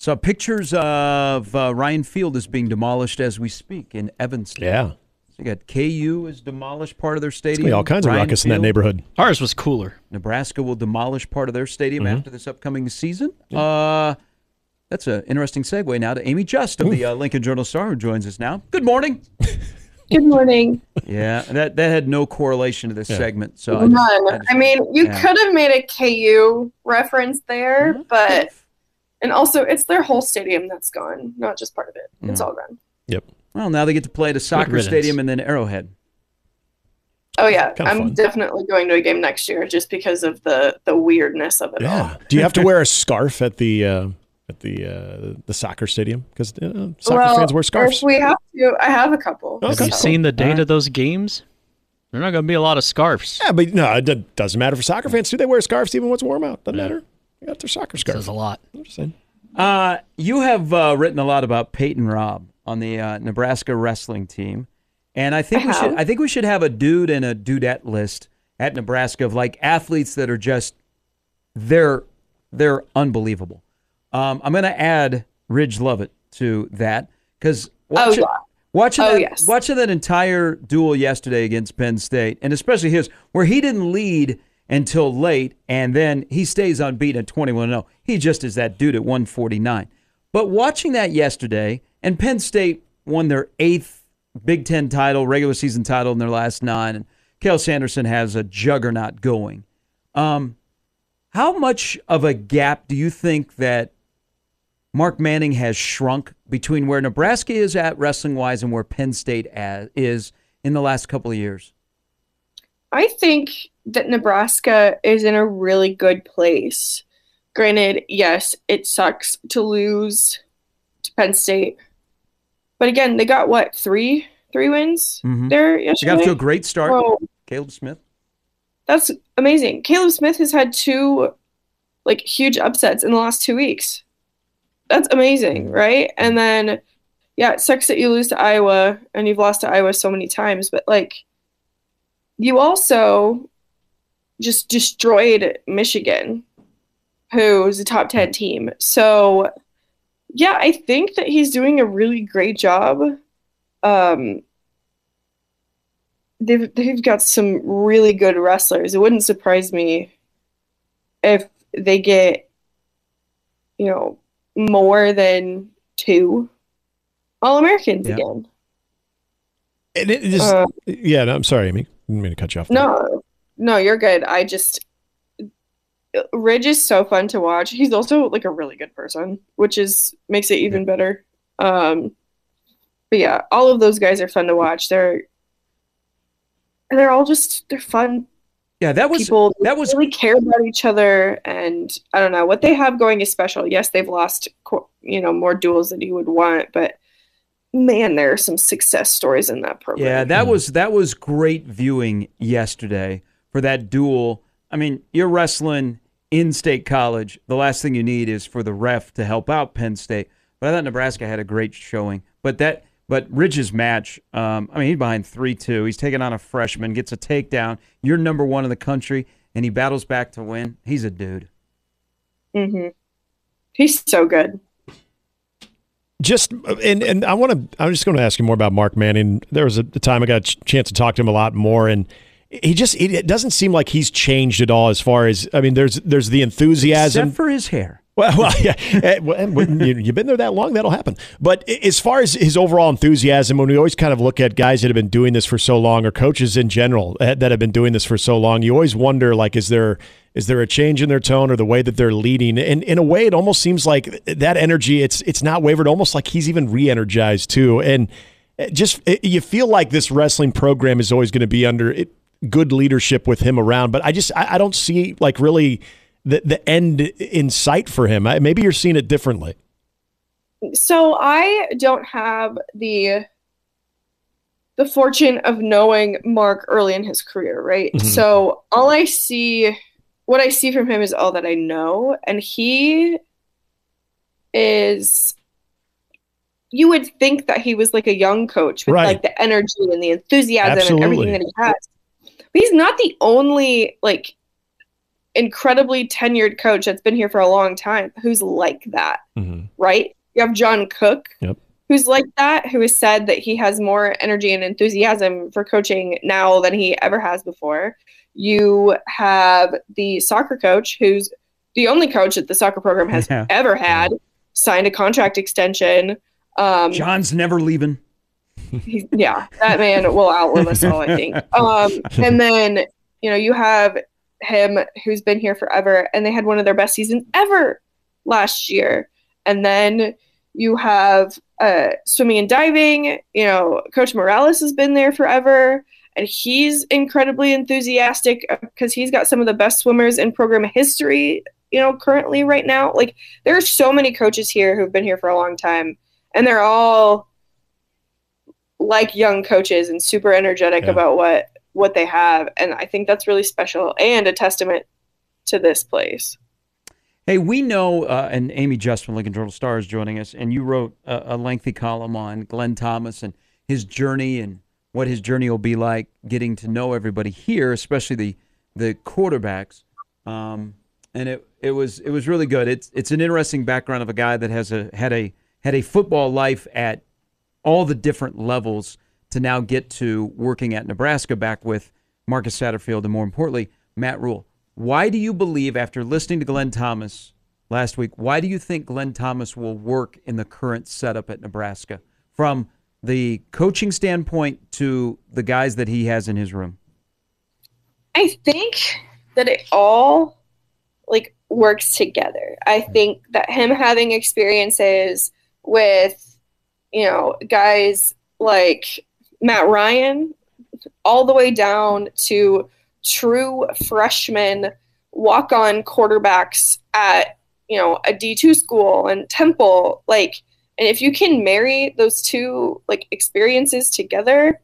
Saw pictures of uh, Ryan Field is being demolished as we speak in Evanston. Yeah. So you got KU is demolished part of their stadium. gonna be all kinds of Ryan ruckus in that neighborhood. Ours was cooler. Nebraska will demolish part of their stadium Mm-hmm. after this upcoming season. Uh, that's an interesting segue now to Amie Just of the uh, Lincoln Journal Star, who joins us now. Good morning. Good morning. Yeah, that that had no correlation to this segment. So I just- None. I just- I mean, you yeah. could have made a KU reference there, but and also it's their whole stadium that's gone, not just part of it. It's all gone. Yep. well, now they get to play at a soccer stadium and then Arrowhead. Oh yeah, Kinda I'm fun. definitely going to a game next year just because of the the weirdness of it all. Yeah. Do you have to wear a scarf at the uh, at the uh, the soccer stadium? Because uh, soccer well, fans wear scarves. If we have to, I have a couple. Okay. Have you so- seen the date Alright. of those games? They're not going to be a lot of scarves. Yeah, but no, it do- doesn't matter for soccer fans. Do they wear scarves even when it's warm out? Doesn't matter. They got their soccer Says scarves. a lot. I'm just saying. Uh, you have uh, written a lot about Peyton Robb on the uh, Nebraska wrestling team, and I think I we should. have. I think we should have a dude and a dudette list at Nebraska of like athletes that are just they're they're unbelievable. Um, I'm going to add Ridge Lovett to that because watching, yeah. watching Oh, that, yes. watching that entire duel yesterday against Penn State, and especially his where he didn't lead until late, and then he stays unbeaten at 21 0. He just is that dude at 149. But watching that yesterday, and Penn State won their eighth Big Ten title, regular season title in their last nine, and Cael Sanderson has a juggernaut going. Um, how much of a gap do you think that Mark Manning has shrunk between where Nebraska is at wrestling wise and where Penn State is in the last couple of years? I think that Nebraska is in a really good place. Granted, yes, it sucks to lose to Penn State. But again, they got what, three three wins Mhm. there They got to a great start. Oh, Caleb Smith. that's amazing. Caleb Smith has had two like huge upsets in the last two weeks. That's amazing, right? And then yeah, it sucks that you lose to Iowa and you've lost to Iowa so many times, but like you also just destroyed Michigan, who's a top 10 team. So yeah, I think that he's doing a really great job. Um they've they've got some really good wrestlers. It wouldn't surprise me if they get you know more than two all Americans Yeah. again. And it just, Uh, yeah, no, I'm sorry, Amie. I didn't mean to cut you off. No, no, you're good. I just Ridge is so fun to watch. He's also like a really good person, which is makes it even better. Um, but yeah, all of those guys are fun to watch. They're they're all just they're fun Yeah, that was people. that was really care about each other, and I don't know what they have going is special. Yes, they've lost you know more duels than you would want, but man, there are some success stories in that program. Yeah, that was that was great viewing yesterday for that duel. I mean, you're wrestling in state college. The last thing you need is for the ref to help out Penn State. But I thought Nebraska had a great showing. But that but Ridge's match, um, I mean, he's behind three two. He's taking on a freshman, gets a takedown. You're number one in the country, and he battles back to win. He's a dude. Mm-hmm. He's so good. just and and I want to. I'm just going to ask you more about Mark Manning. There was a time I got a chance to talk to him a lot more, and he just it, doesn't seem like he's changed at all. As far as I mean, there's there's the enthusiasm. Except for his hair. Well, well, yeah. Eh, you, you've been there that long, that'll happen. But as far as his overall enthusiasm, when we always kind of look at guys that have been doing this for so long, or coaches in general eh, that have been doing this for so long, you always wonder, like, is there is there a change in their tone or the way that they're leading? And in a way, it almost seems like that energy it's it's not wavered. Almost like he's even re-energized too. And eh, just eh, you feel like this wrestling program is always going to be under it, good leadership with him around. But I just I, I don't see like really the the end in sight for him. I, maybe you're seeing it differently. So I don't have the the fortune of knowing Mark early in his career, right? Mhm. So all I see what I see from him is all that I know and he is you would think that he was like a young coach with Right. like the energy and the enthusiasm Absolutely. and everything that he has. But he's not the only like incredibly tenured coach that's been here for a long time who's like that, Mhm. right? You have John Cook, Yep. who's like that, who has said that he has more energy and enthusiasm for coaching now than he ever has before. You have the soccer coach, who's the only coach that the soccer program has Yeah. ever had, signed a contract extension. Um, John's never leaving. He's, yeah, that man will outlive us all, I think. Um, and then you know you have him who's been here forever, and they had one of their best seasons ever last year. And then you have uh, swimming and diving. You know, Coach Morales has been there forever, and he's incredibly enthusiastic because he's got some of the best swimmers in program history. You know, currently right now, like there are so many coaches here who've been here for a long time, and they're all like young coaches and super energetic Yeah. about what what they have and i think that's really special and a testament to this place Hey, we know, uh, and Amie Just from Lincoln Journal Star is joining us, and you wrote a, a lengthy column on Glenn Thomas and his journey and what his journey will be like getting to know everybody here, especially the the quarterbacks. Um, and it, it was it was really good. It's it's an interesting background of a guy that has a had a had a football life at all the different levels to now get to working at Nebraska back with Marcus Satterfield and more importantly Matt Rhule. Why do you believe after listening to Glenn Thomas last week, why do you think Glenn Thomas will work in the current setup at Nebraska from the coaching standpoint to the guys that he has in his room? i think that it all like works together i hmm. think that him having experiences with you know guys like matt ryan all the way down to true freshman walk-on quarterbacks at you know a D2 school and Temple like and if you can marry those two like experiences together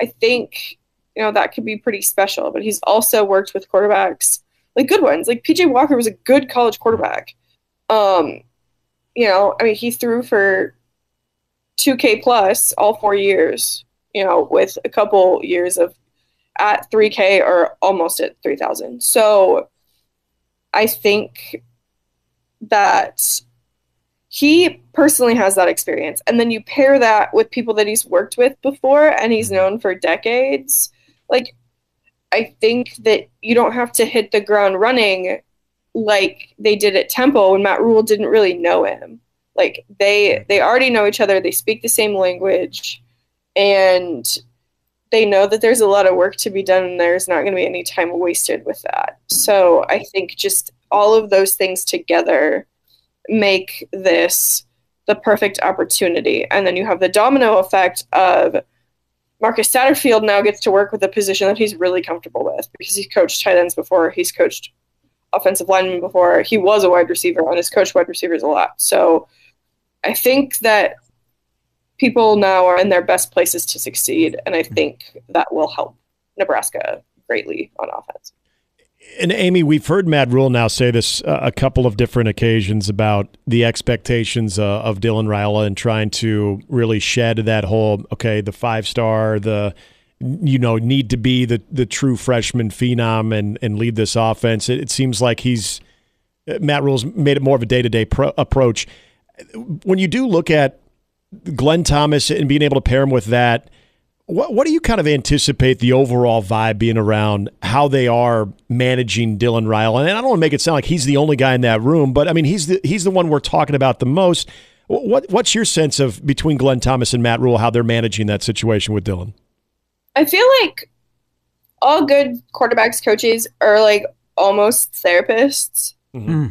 I think you know that could be pretty special but he's also worked with quarterbacks like good ones like PJ Walker was a good college quarterback. Um you know I mean he threw for 2k plus all 4 years you know with a couple years of at 3K or almost at 3,000. So I think that he personally has that experience. And then you pair that with people that he's worked with before and he's known for decades. Like, I think that you don't have to hit the ground running like they did at Temple when Matt Rhule didn't really know him. Like they they already know each other, they speak the same language, and they know that there's a lot of work to be done and there's not going to be any time wasted with that. So I think just all of those things together make this the perfect opportunity. And then you have the domino effect of Marcus Satterfield now gets to work with a position that he's really comfortable with because he's coached tight ends before, he's coached offensive linemen before, he was a wide receiver and has coached wide receivers a lot. So I think that people now are in their best places to succeed, and I think that will help Nebraska greatly on offense. And Amie, we've heard Matt Rhule now say this uh, a couple of different occasions about the expectations uh, of Dylan Raiola and trying to really shed that whole okay, the five star, the you know need to be the the true freshman phenom and and lead this offense. It, it seems like he's Matt Rhule's made it more of a day to day approach. When you do look at Glenn Thomas and being able to pair him with that. What, what do you kind of anticipate the overall vibe being around how they are managing Dylan Raiola? And I don't want to make it sound like he's the only guy in that room, but I mean he's the he's the one we're talking about the most. What what's your sense of between Glenn Thomas and Matt Rhule how they're managing that situation with Dylan? I feel like all good quarterbacks coaches are like almost therapists. Mm-hmm.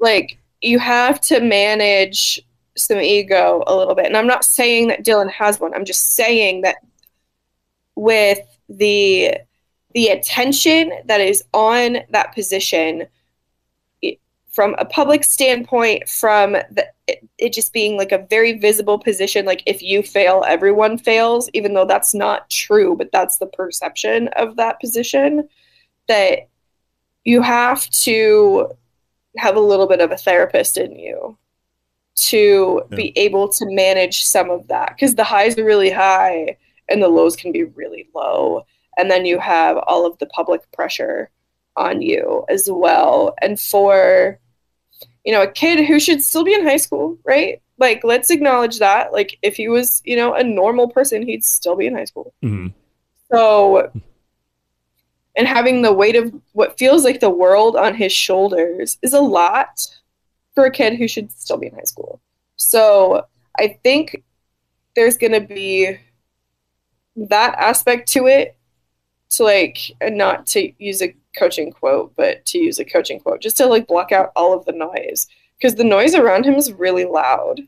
Like you have to manage some ego a little bit. And I'm not saying that Dylan has one. I'm just saying that with the the attention that is on that position it, from a public standpoint from the, it, it just being like a very visible position like if you fail everyone fails even though that's not true but that's the perception of that position that you have to have a little bit of a therapist in you to Yeah. be able to manage some of that because the highs are really high and the lows can be really low and then you have all of the public pressure on you as well. And for, you know, a kid who should still be in high school, right? Like, let's acknowledge that. Like, if he was, you know, a normal person, he'd still be in high school. Mhm. So, and having the weight of what feels like the world on his shoulders is a lot for a kid who should still be in high school. So, I think there's going to be that aspect to it to like and not to use a coaching quote but to use a coaching quote just to like block out all of the noise. Because the noise around him is really loud.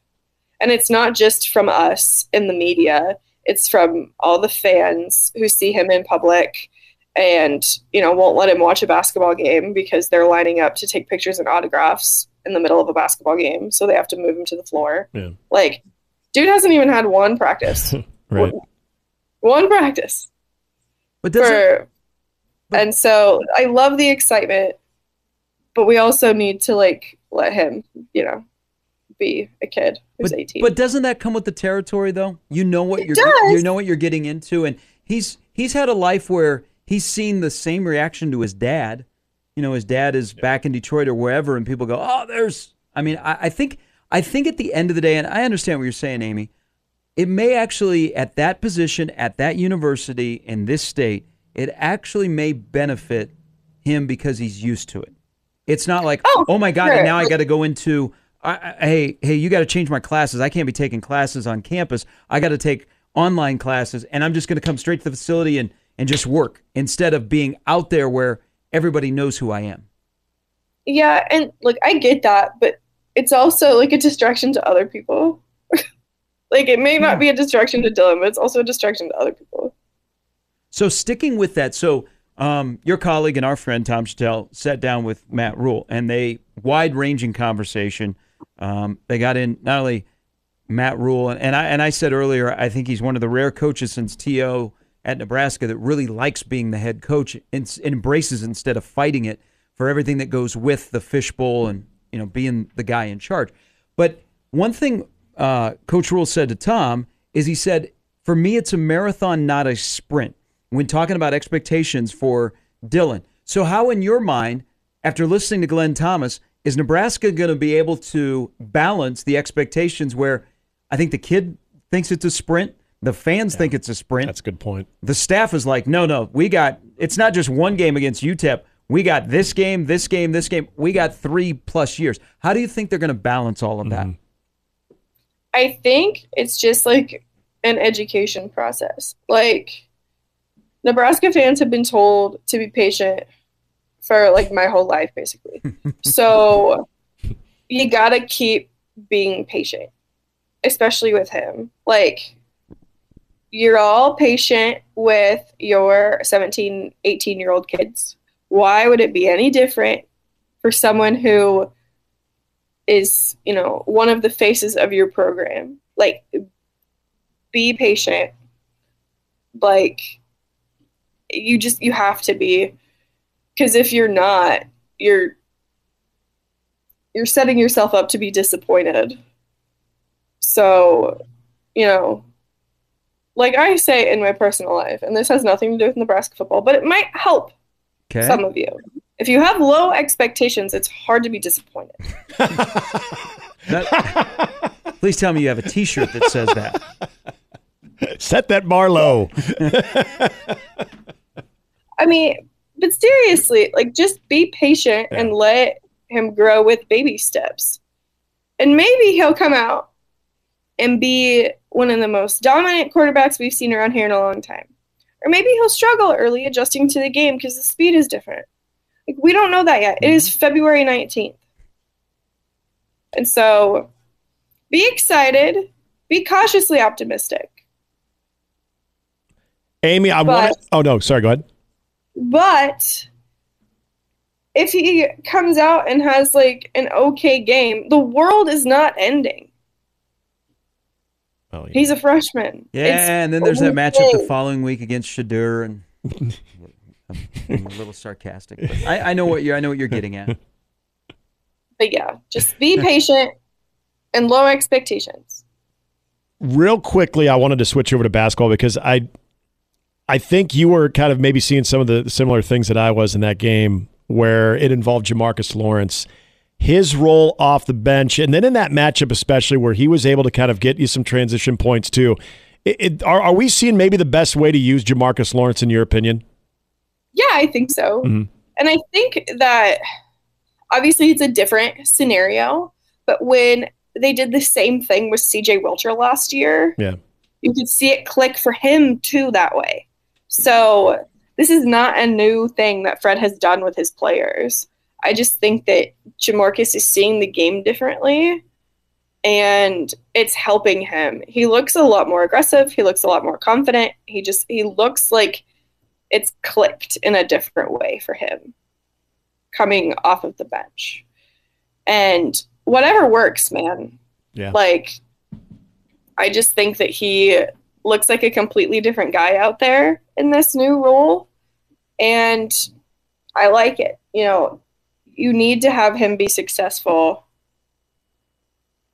And it's not just from us in the media. It's from all the fans who see him in public and you know won't let him watch a basketball game because they're lining up to take pictures and autographs in the middle of a basketball game so they have to move him to the floor Yeah. like dude hasn't even had one practice Right. one practice But doesn't for but- and so I love the excitement, but we also need to like let him, you know, be a kid who's but, 18. but doesn't that come with the territory though? You know what It you're does. you know what you're getting into and he's he's had a life where he's seen the same reaction to his dad. You know, his dad is back in Detroit or wherever and people go, "Oh, there's I mean, I, I think I think at the end of the day and I understand what you're saying, Amie, it may actually at that position at that university in this state, it actually may benefit him because he's used to it. It's not like, oh, Oh, my god, sure. and now I got to go into I, I, hey, hey, you got to change my classes. I can't be taking classes on campus. I got to take online classes and I'm just going to come straight to the facility and and just work instead of being out there where everybody knows who I am. yeah, and like I get that, but it's also like a distraction to other people. like it may not be a distraction to Dylan, but it's also a distraction to other people. So sticking with that, so um, your colleague and our friend Tom Shatel sat down with Matt Rhule, and they wide-ranging conversation. Um, they got in not only Matt Rhule, and, and I and I said earlier, I think he's one of the rare coaches since To at Nebraska that really likes being the head coach and, embraces instead of fighting it for everything that goes with the fishbowl and you know being the guy in charge. But one thing uh, Coach Rhule said to Tom is he said, "For me, it's a marathon, not a sprint." When talking about expectations for Dylan, so how in your mind, after listening to Glenn Thomas, is Nebraska going to be able to balance the expectations where I think the kid thinks it's a sprint, the fans think it's a sprint, That's a good point. the staff is like, no, no, we got it's not just one game against UTEP. We got this game, this game, this game. We got three plus years. How do you think they're going to balance all of that? Mm-hmm. I think it's just like an education process. Like Nebraska fans have been told to be patient for like my whole life basically. so you got to keep being patient, especially with him. Like you're all patient with your 17, 18 year old kids. Why would it be any different for someone who is, you know, one of the faces of your program? Like, be patient. Like, you just, you have to be. Because if you're not, you're, you're setting yourself up to be disappointed. So, you know, like I say in my personal life, and this has nothing to do with Nebraska football, but it might help Okay. some of you. If you have low expectations, it's hard to be disappointed. That- please tell me you have a T-shirt that says that. Set that bar low. I mean, but seriously, like just be patient and let him grow with baby steps. And maybe he'll come out and be one of the most dominant quarterbacks we've seen around here in a long time. Or maybe he'll struggle early adjusting to the game because the speed is different. Like we don't know that yet. It is mm-hmm. February 19th. And so be excited, be cautiously optimistic. Amie, I want to. Oh, no. Sorry. Go ahead. But if he comes out and has like an okay game, the world is not ending. Oh, yeah. He's a freshman. Yeah, It's and then there's that matchup the following week against Shedeur, and I'm being a little sarcastic. But I, I know what you're. I know what you're getting at. But yeah, just be patient and low expectations. Real quickly, I wanted to switch over to basketball because I, I think you were kind of maybe seeing some of the similar things that I was in that game. where it involved Jamarques Lawrence. His role off the bench, and then in that matchup, especially where he was able to kind of get you some transition points too. It, it, are, are we seeing maybe the best way to use Jamarques Lawrence in your opinion? Yeah, I think so. Mhm. And I think that obviously it's a different scenario, but when they did the same thing with CJ Wilcher last year, Yeah. you could see it click for him too that way. So this is not a new thing that Fred has done with his players. I just think that Jamarques is seeing the game differently and it's helping him. He looks a lot more aggressive, he looks a lot more confident. He just he looks like it's clicked in a different way for him coming off of the bench. And whatever works, man. Yeah. Like I just think that he looks like a completely different guy out there in this new role. And I like it. You know, you need to have him be successful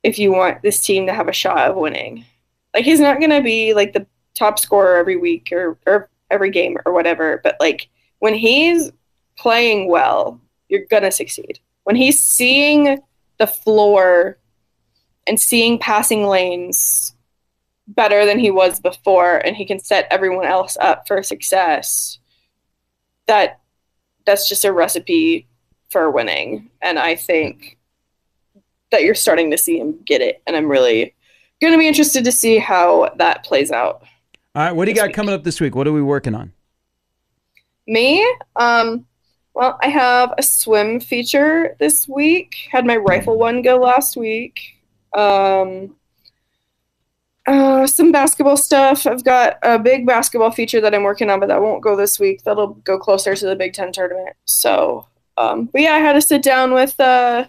if you want this team to have a shot of winning. Like he's not to be like the top scorer every week or, or every game or whatever, but like when he's playing well, you're to succeed. When he's seeing the floor and seeing passing lanes better than he was before and he can set everyone else up for success that that's just a recipe for winning and i think that you're starting to see him get it and i'm really going to be interested to see how that plays out All right, what do you got week. coming up this week? What are we working on? me um well i have a swim feature this week had my rifle one go last week um uh, some basketball stuff. I've got a big basketball feature that I'm working on, but that won't go this week. That'll go closer to the Big Ten tournament. So, um, but yeah, I had to sit down with uh,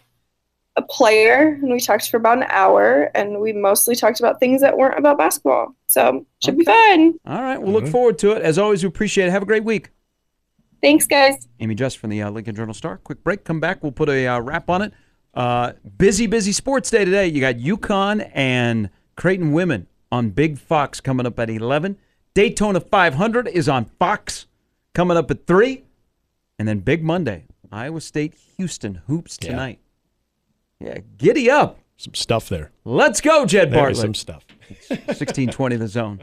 a player, and we talked for about an hour, and we mostly talked about things that weren't about basketball. So, should be fun. All right, we'll look forward to it. As always, we appreciate it. Have a great week. Thanks, guys. Amie Just from the uh, Lincoln Journal Star. Quick break. Come back. We'll put a uh, wrap on it. Uh, busy, busy sports day today. You got UConn and Creighton women on Big Fox coming up at 11. Daytona 500 is on Fox coming up at 3. And then Big Monday, Iowa State Houston hoops tonight. Yeah, giddy up. Some stuff there. Let's go, Jed There Bartlett. some stuff. 1620 the zone.